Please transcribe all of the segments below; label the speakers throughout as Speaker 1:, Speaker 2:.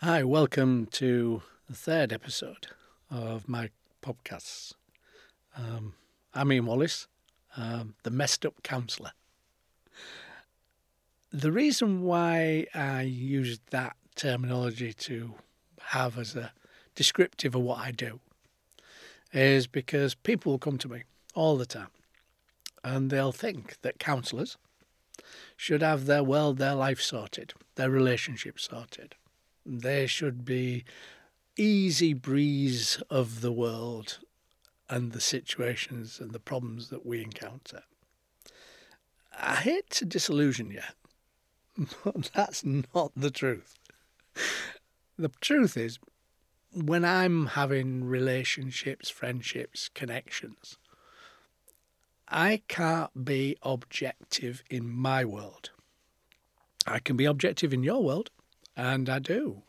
Speaker 1: Hi, welcome to the third episode of my podcasts. Um, I'm Ian Wallace, um, the messed up counsellor. The reason why I use that terminology to have as a descriptive of what I do is because people come to me all the time and they'll think that counsellors should have their world, their life sorted, their relationship sorted they should be easy breeze of the world and the situations and the problems that we encounter. I hate to disillusion you, but that's not the truth. The truth is, when I'm having relationships, friendships, connections, I can't be objective in my world. I can be objective in your world, and I do.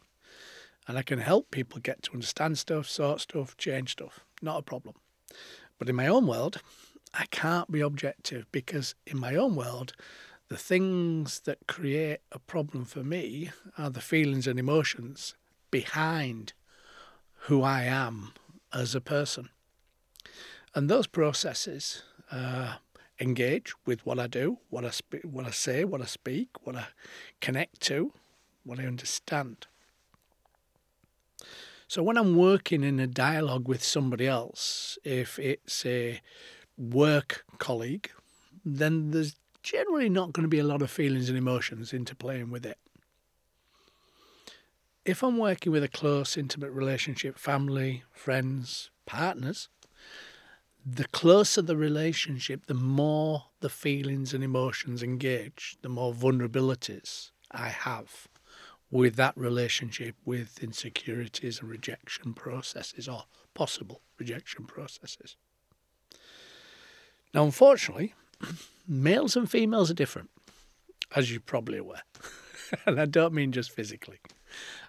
Speaker 1: And I can help people get to understand stuff, sort stuff, change stuff. Not a problem. But in my own world, I can't be objective because in my own world, the things that create a problem for me are the feelings and emotions behind who I am as a person. And those processes uh, engage with what I do, what I, what I say, what I speak, what I connect to, what I understand. So when I'm working in a dialogue with somebody else, if it's a work colleague, then there's generally not going to be a lot of feelings and emotions interplaying with it. If I'm working with a close, intimate relationship, family, friends, partners, the closer the relationship, the more the feelings and emotions engage, the more vulnerabilities I have with that relationship with insecurities and rejection processes or possible rejection processes. Now, unfortunately, males and females are different, as you're probably aware. and I don't mean just physically.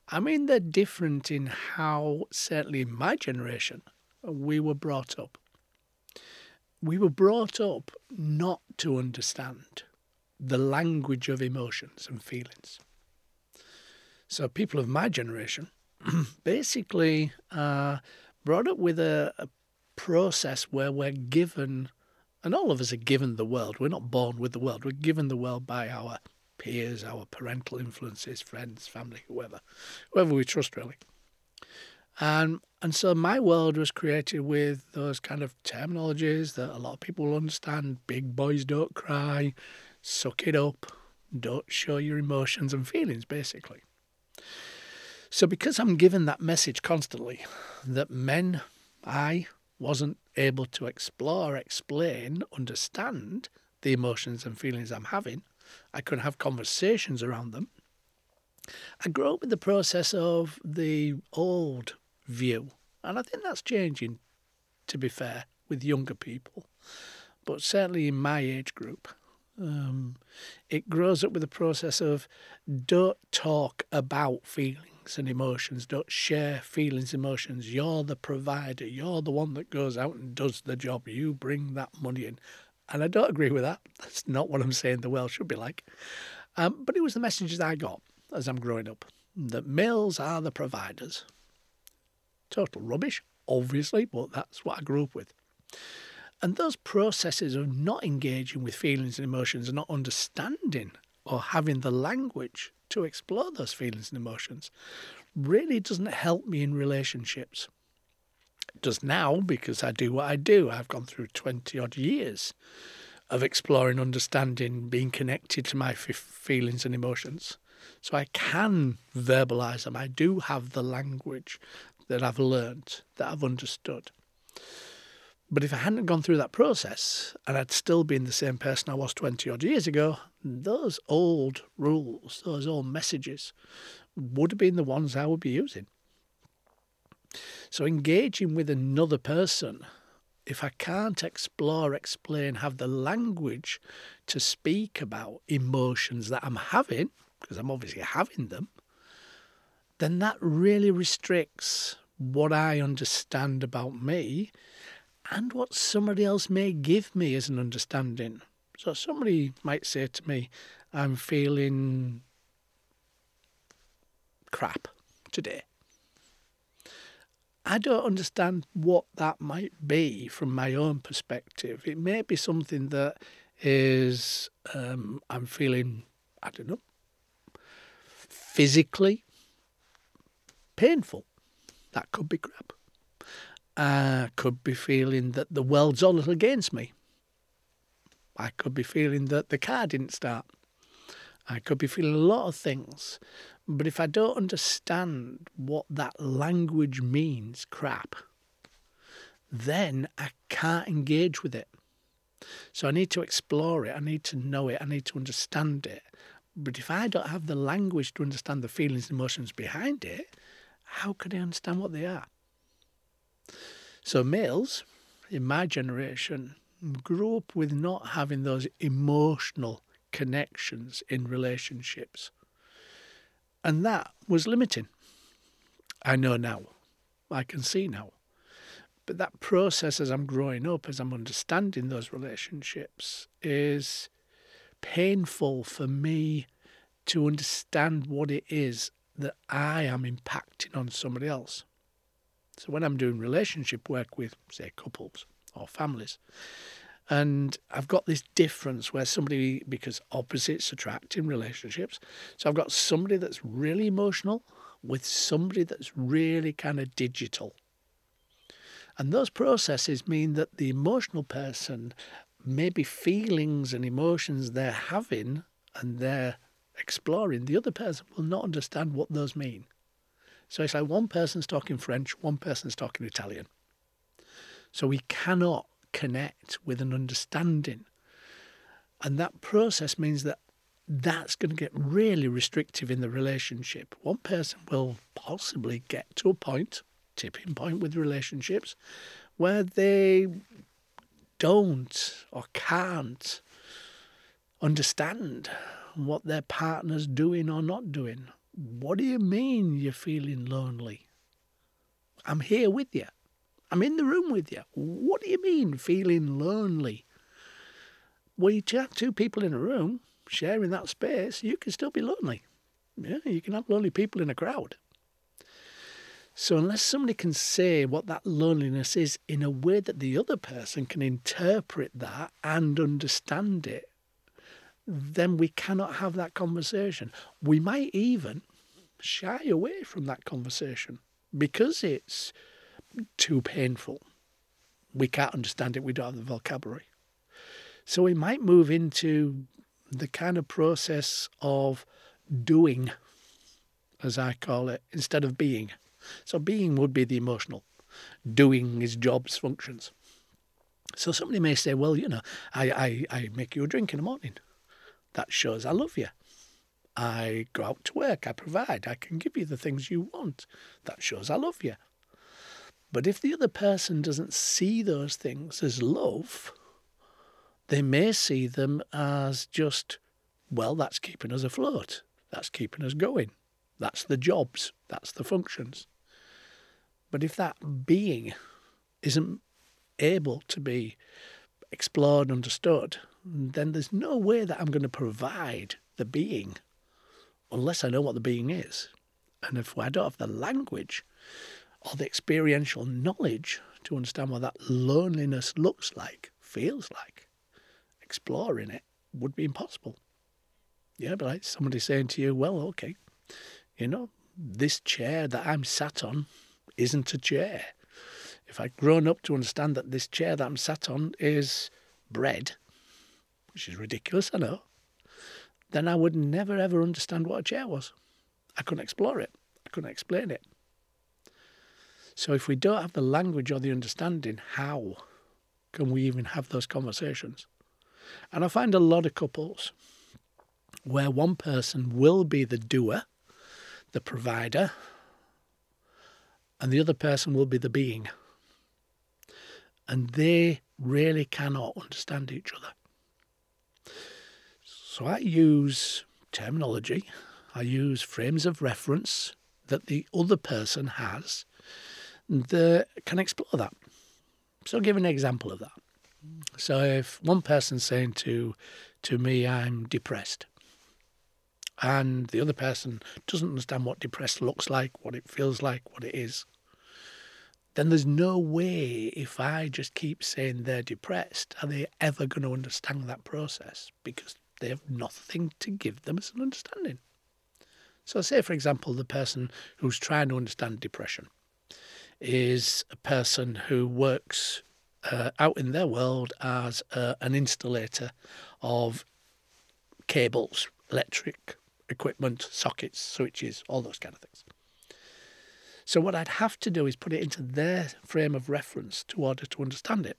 Speaker 1: I mean they're different in how, certainly in my generation, we were brought up. We were brought up not to understand the language of emotions and feelings. So people of my generation basically uh, brought up with a, a process where we're given, and all of us are given the world. We're not born with the world. We're given the world by our peers, our parental influences, friends, family, whoever, whoever we trust really. And and so my world was created with those kind of terminologies that a lot of people will understand. Big boys don't cry, suck it up, don't show your emotions and feelings, basically. So, because I'm given that message constantly that men, I wasn't able to explore, explain, understand the emotions and feelings I'm having, I couldn't have conversations around them. I grew up with the process of the old view, and I think that's changing, to be fair, with younger people. But certainly in my age group, um, it grows up with the process of don't talk about feelings and emotions, don't share feelings, emotions. You're the provider, you're the one that goes out and does the job, you bring that money in. And I don't agree with that. That's not what I'm saying the world should be like. Um, but it was the messages I got as I'm growing up that males are the providers. Total rubbish, obviously, but that's what I grew up with. And those processes of not engaging with feelings and emotions and not understanding or having the language to explore those feelings and emotions really doesn't help me in relationships. It does now because I do what I do. I've gone through 20 odd years of exploring, understanding, being connected to my f- feelings and emotions. So I can verbalize them. I do have the language that I've learned, that I've understood. But if I hadn't gone through that process and I'd still been the same person I was 20 odd years ago, those old rules, those old messages would have been the ones I would be using. So engaging with another person, if I can't explore, explain, have the language to speak about emotions that I'm having, because I'm obviously having them, then that really restricts what I understand about me and what somebody else may give me as an understanding. So somebody might say to me, I'm feeling crap today. I don't understand what that might be from my own perspective. It may be something that is um, I'm feeling, I don't know, physically painful. That could be crap. I could be feeling that the world's all little against me. I could be feeling that the car didn't start. I could be feeling a lot of things. But if I don't understand what that language means, crap, then I can't engage with it. So I need to explore it, I need to know it, I need to understand it. But if I don't have the language to understand the feelings and emotions behind it, how could I understand what they are? So males in my generation grew up with not having those emotional connections in relationships. And that was limiting. I know now. I can see now. But that process as I'm growing up, as I'm understanding those relationships, is painful for me to understand what it is that I am impacting on somebody else. So when I'm doing relationship work with, say, couples or families, and I've got this difference where somebody, because opposites attract in relationships, so I've got somebody that's really emotional with somebody that's really kind of digital. And those processes mean that the emotional person, maybe feelings and emotions they're having and they're exploring, the other person will not understand what those mean. So it's like one person's talking French, one person's talking Italian. So we cannot connect with an understanding. And that process means that that's going to get really restrictive in the relationship. One person will possibly get to a point, tipping point with relationships, where they don't or can't understand what their partner's doing or not doing. What do you mean you're feeling lonely? I'm here with you. I'm in the room with you. What do you mean feeling lonely? Well, you have two people in a room sharing that space, you can still be lonely. Yeah, you can have lonely people in a crowd. So, unless somebody can say what that loneliness is in a way that the other person can interpret that and understand it, then we cannot have that conversation. We might even shy away from that conversation because it's too painful. We can't understand it, we don't have the vocabulary. So we might move into the kind of process of doing, as I call it, instead of being. So being would be the emotional, doing is jobs, functions. So somebody may say, well, you know, I, I, I make you a drink in the morning. That shows I love you. I go out to work, I provide, I can give you the things you want. That shows I love you. But if the other person doesn't see those things as love, they may see them as just, well, that's keeping us afloat. That's keeping us going. That's the jobs. That's the functions. But if that being isn't able to be explored, understood, then there's no way that I'm going to provide the being unless I know what the being is. And if I don't have the language or the experiential knowledge to understand what that loneliness looks like, feels like, exploring it would be impossible. Yeah, but like somebody saying to you, well, okay, you know, this chair that I'm sat on isn't a chair. If I'd grown up to understand that this chair that I'm sat on is bread, which is ridiculous, I know, then I would never ever understand what a chair was. I couldn't explore it. I couldn't explain it. So if we don't have the language or the understanding, how can we even have those conversations? And I find a lot of couples where one person will be the doer, the provider, and the other person will be the being. And they really cannot understand each other. So I use terminology, I use frames of reference that the other person has that can explore that. So I'll give an example of that. So if one person's saying to to me, I'm depressed, and the other person doesn't understand what depressed looks like, what it feels like, what it is, then there's no way if I just keep saying they're depressed, are they ever going to understand that process because they have nothing to give them as an understanding. So, say, for example, the person who's trying to understand depression is a person who works uh, out in their world as uh, an installator of cables, electric equipment, sockets, switches, all those kind of things. So, what I'd have to do is put it into their frame of reference to order to understand it.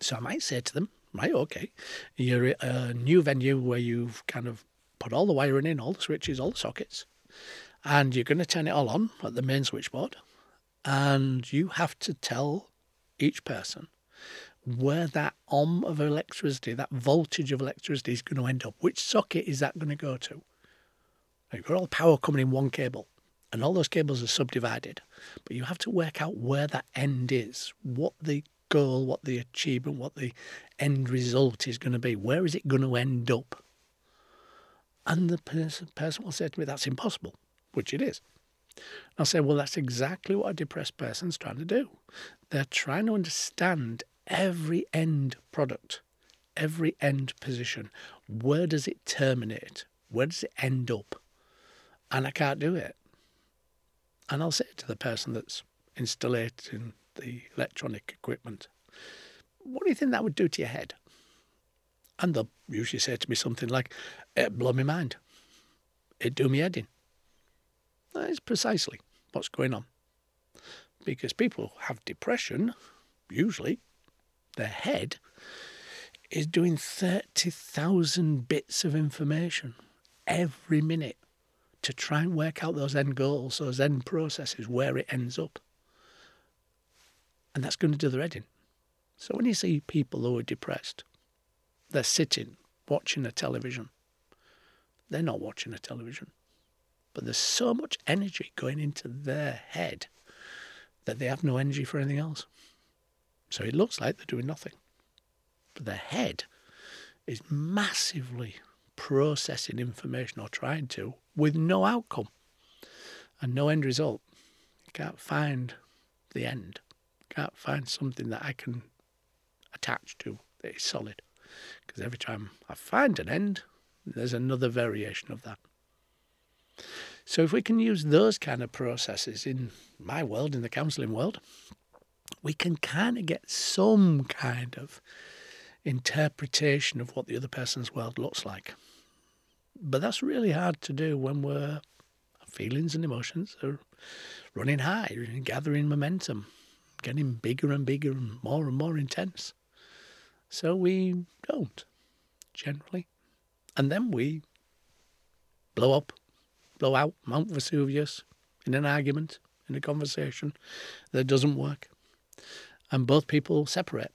Speaker 1: So, I might say to them, right, okay, you're at a new venue where you've kind of put all the wiring in, all the switches, all the sockets, and you're going to turn it all on at the main switchboard. And you have to tell each person where that ohm of electricity, that voltage of electricity is going to end up. Which socket is that going to go to? You've got all power coming in one cable, and all those cables are subdivided. But you have to work out where that end is, what the goal, what the achievement, what the end result is going to be. Where is it going to end up? And the person, person will say to me, that's impossible, which it is. I'll say, well, that's exactly what a depressed person's trying to do. They're trying to understand every end product, every end position. Where does it terminate? Where does it end up? And I can't do it. And I'll say to the person that's installing the electronic equipment, what do you think that would do to your head? And they'll usually say to me something like, it blow my mind. It do me head in. That is precisely what's going on. Because people have depression, usually, their head is doing 30,000 bits of information every minute to try and work out those end goals, those end processes, where it ends up. And that's going to do the head in. So when you see people who are depressed, they're sitting watching a television. They're not watching a television. But there's so much energy going into their head that they have no energy for anything else. So it looks like they're doing nothing. But their head is massively processing information or trying to with no outcome and no end result. You can't find the end. Can't find something that I can attach to that is solid. Because every time I find an end, there's another variation of that. So if we can use those kind of processes in my world, in the counselling world, we can kind of get some kind of interpretation of what the other person's world looks like. But that's really hard to do when we're feelings and emotions are running high, gathering momentum, getting bigger and bigger and more and more intense. So we don't, generally. And then we blow up, blow out Mount Vesuvius in an argument, in a conversation that doesn't work. And both people separate.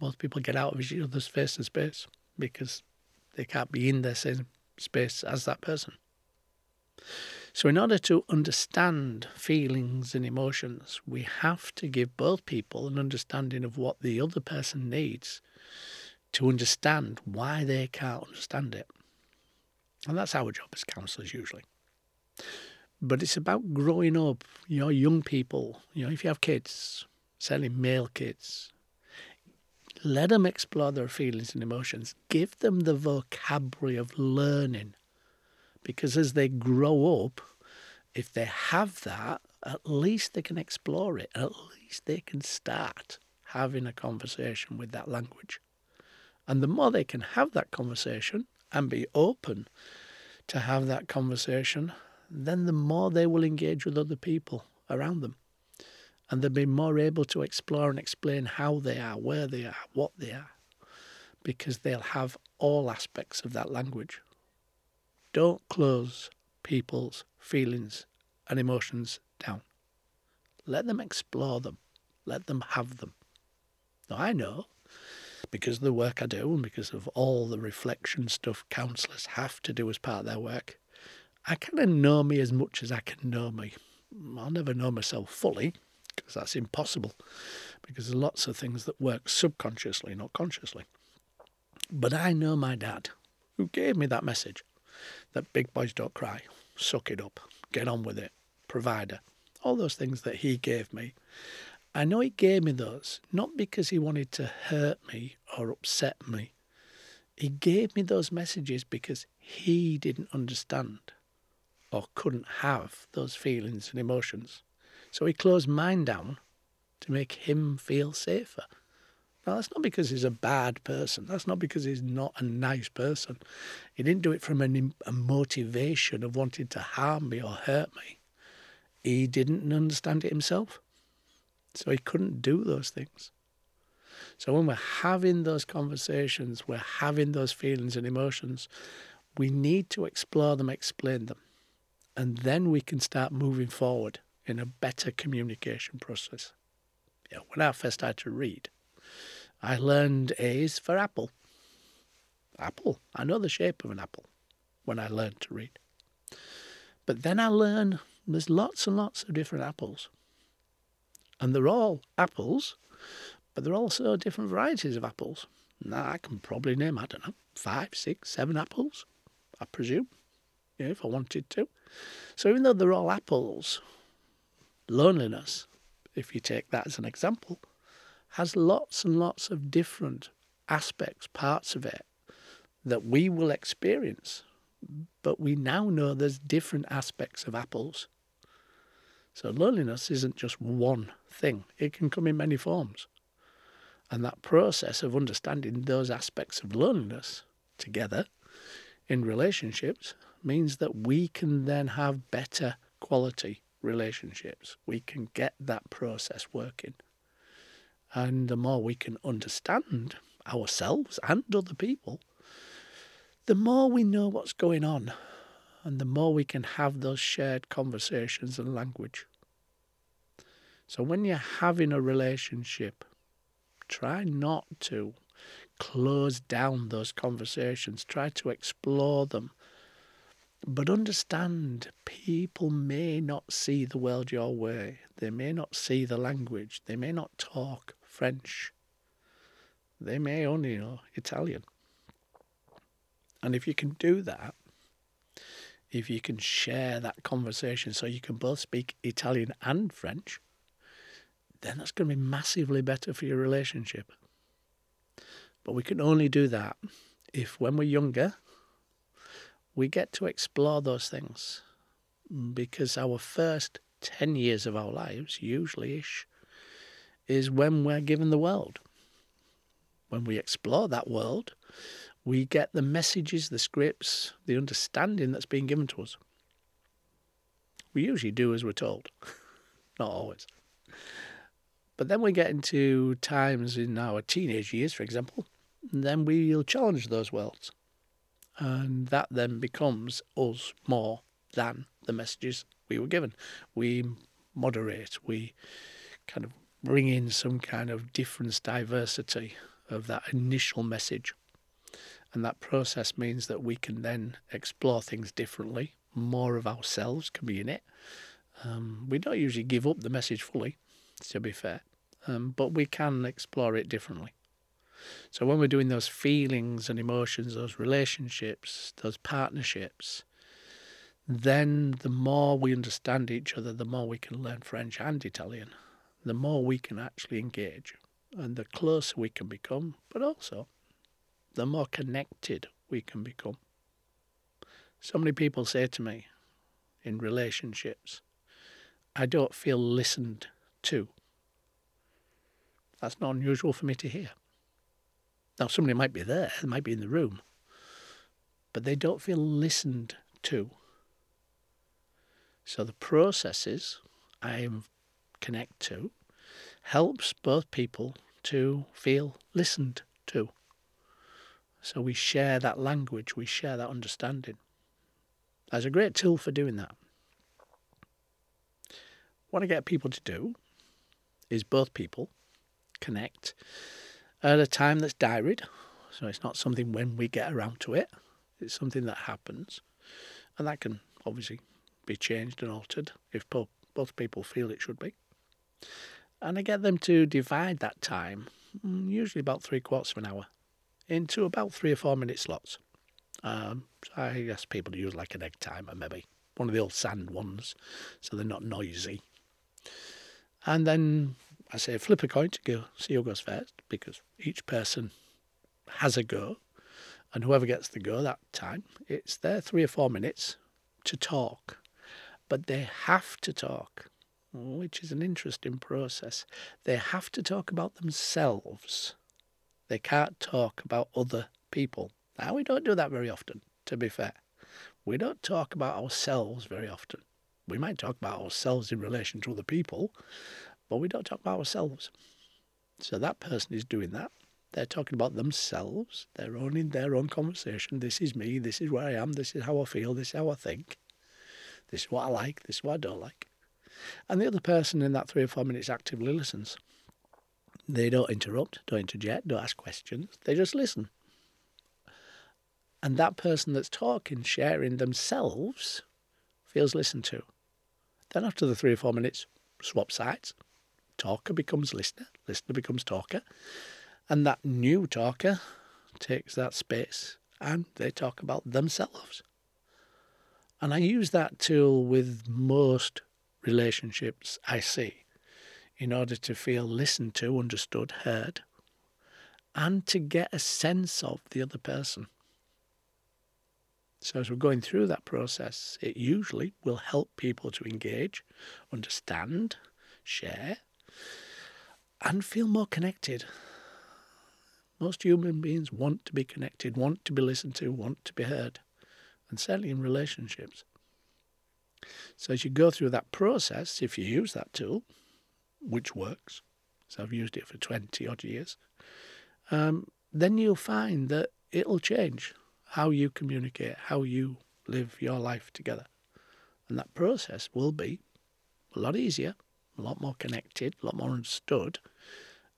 Speaker 1: Both people get out of each other's face and space because they can't be in the same space as that person. So, in order to understand feelings and emotions, we have to give both people an understanding of what the other person needs to understand why they can't understand it. And that's our job as counsellors usually. But it's about growing up, you know, young people, you know, if you have kids, certainly male kids, let them explore their feelings and emotions. Give them the vocabulary of learning. Because as they grow up, if they have that, at least they can explore it. At least they can start having a conversation with that language. And the more they can have that conversation and be open to have that conversation, then the more they will engage with other people around them. And they'll be more able to explore and explain how they are, where they are, what they are, because they'll have all aspects of that language. Don't close people's feelings and emotions down. Let them explore them. Let them have them. Now, I know because of the work I do and because of all the reflection stuff counsellors have to do as part of their work, I kind of know me as much as I can know me. I'll never know myself fully because that's impossible because there's lots of things that work subconsciously, not consciously. But I know my dad who gave me that message. That big boys don't cry, suck it up, get on with it, provider, all those things that he gave me. I know he gave me those not because he wanted to hurt me or upset me. He gave me those messages because he didn't understand or couldn't have those feelings and emotions. So he closed mine down to make him feel safer. Now, that's not because he's a bad person. That's not because he's not a nice person. He didn't do it from an, a motivation of wanting to harm me or hurt me. He didn't understand it himself. So he couldn't do those things. So when we're having those conversations, we're having those feelings and emotions, we need to explore them, explain them. And then we can start moving forward in a better communication process. Know, when I first started to read, I learned A's for apple. Apple. I know the shape of an apple when I learned to read. But then I learned there's lots and lots of different apples. And they're all apples, but they're also different varieties of apples. Now, I can probably name, I don't know, five, six, seven apples, I presume, if I wanted to. So even though they're all apples, loneliness, if you take that as an example, has lots and lots of different aspects, parts of it that we will experience. But we now know there's different aspects of apples. So loneliness isn't just one thing, it can come in many forms. And that process of understanding those aspects of loneliness together in relationships means that we can then have better quality relationships. We can get that process working. And the more we can understand ourselves and other people, the more we know what's going on and the more we can have those shared conversations and language. So when you're having a relationship, try not to close down those conversations, try to explore them but understand, people may not see the world your way. They may not see the language. They may not talk French. They may only know Italian. And if you can do that, if you can share that conversation so you can both speak Italian and French, then that's going to be massively better for your relationship. But we can only do that if, when we're younger, we get to explore those things because our first 10 years of our lives, usually ish, is when we're given the world. When we explore that world, we get the messages, the scripts, the understanding that's being given to us. We usually do as we're told, not always. But then we get into times in our teenage years, for example, and then we'll challenge those worlds and that then becomes us more than the messages we were given. We moderate, we kind of bring in some kind of difference, diversity of that initial message. And that process means that we can then explore things differently. More of ourselves can be in it. Um, we don't usually give up the message fully, to be fair, um, but we can explore it differently. So when we're doing those feelings and emotions, those relationships, those partnerships, then the more we understand each other, the more we can learn French and Italian, the more we can actually engage, and the closer we can become, but also the more connected we can become. So many people say to me in relationships, I don't feel listened to. That's not unusual for me to hear. Now, somebody might be there, they might be in the room, but they don't feel listened to. So the processes I connect to helps both people to feel listened to. So we share that language, we share that understanding. There's a great tool for doing that. What I get people to do is both people connect at a time that's diaried. So it's not something when we get around to it, it's something that happens. And that can obviously be changed and altered if both people feel it should be. And I get them to divide that time, mm, usually about three quarters of an hour, into about three or four minute slots. Um, I ask people use like an egg timer, maybe one of the old sand ones, so they're not noisy. And then I say flip a coin to go see who goes first, because each person has a go, and whoever gets the go that time, it's their three or four minutes to talk, but they have to talk, which is an interesting process. They have to talk about themselves. They can't talk about other people. Now, we don't do that very often, to be fair. We don't talk about ourselves very often. We might talk about ourselves in relation to other people, but we don't talk about ourselves. So that person is doing that. They're talking about themselves. They're owning their own conversation. This is me. This is where I am. This is how I feel. This is how I think. This is what I like. This is what I don't like. And the other person in that three or four minutes actively listens. They don't interrupt, don't interject, don't ask questions. They just listen. And that person that's talking, sharing themselves, feels listened to. Then after the three or four minutes, swap sides. Talker becomes listener, listener becomes talker. And that new talker takes that space and they talk about themselves. And I use that tool with most relationships I see in order to feel listened to, understood, heard, and to get a sense of the other person. So, as we're going through that process, it usually will help people to engage, understand, share, and feel more connected. Most human beings want to be connected, want to be listened to, want to be heard, and certainly in relationships. So, as you go through that process, if you use that tool, which works, so I've used it for 20 odd years, um, then you'll find that it'll change how you communicate, how you live your life together. And that process will be a lot easier, a lot more connected, a lot more understood.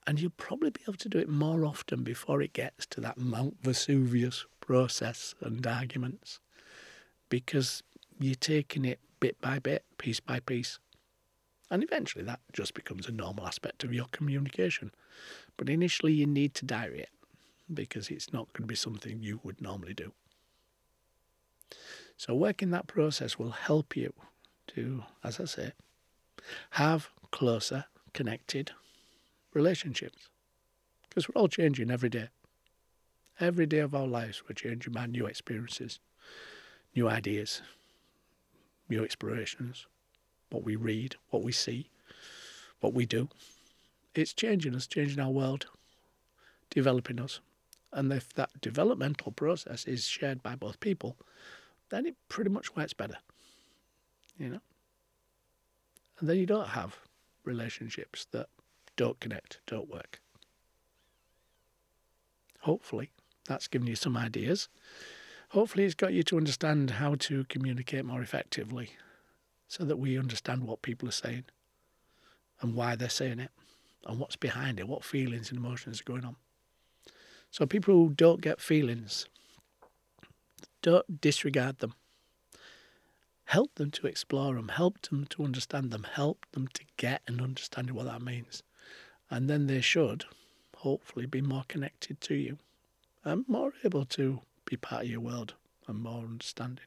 Speaker 1: And you'll probably be able to do it more often before it gets to that Mount Vesuvius process and arguments. Because you're taking it bit by bit, piece by piece. And eventually that just becomes a normal aspect of your communication. But initially, you need to diary it because it's not going to be something you would normally do. So, working that process will help you to, as I say, have closer, connected relationships. Because we're all changing every day. Every day of our lives, we're changing by new experiences, new ideas, new explorations, what we read, what we see, what we do. It's changing us, changing our world, developing us. And if that developmental process is shared by both people, then it pretty much works better. You know? And then you don't have relationships that don't connect, don't work. Hopefully, that's given you some ideas. Hopefully, it's got you to understand how to communicate more effectively so that we understand what people are saying and why they're saying it and what's behind it, what feelings and emotions are going on. So people who don't get feelings, don't disregard them. Help them to explore them, help them to understand them, help them to get and understand what that means. And then they should hopefully be more connected to you and more able to be part of your world and more understanding.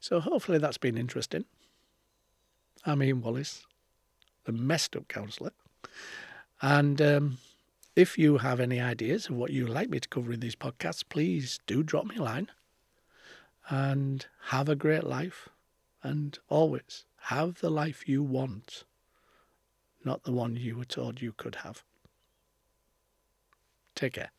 Speaker 1: So hopefully that's been interesting. I'm Ian Wallace, the messed up counsellor. And um, if you have any ideas of what you'd like me to cover in these podcasts, please do drop me a line. And have a great life. And always have the life you want, not the one you were told you could have. Take care.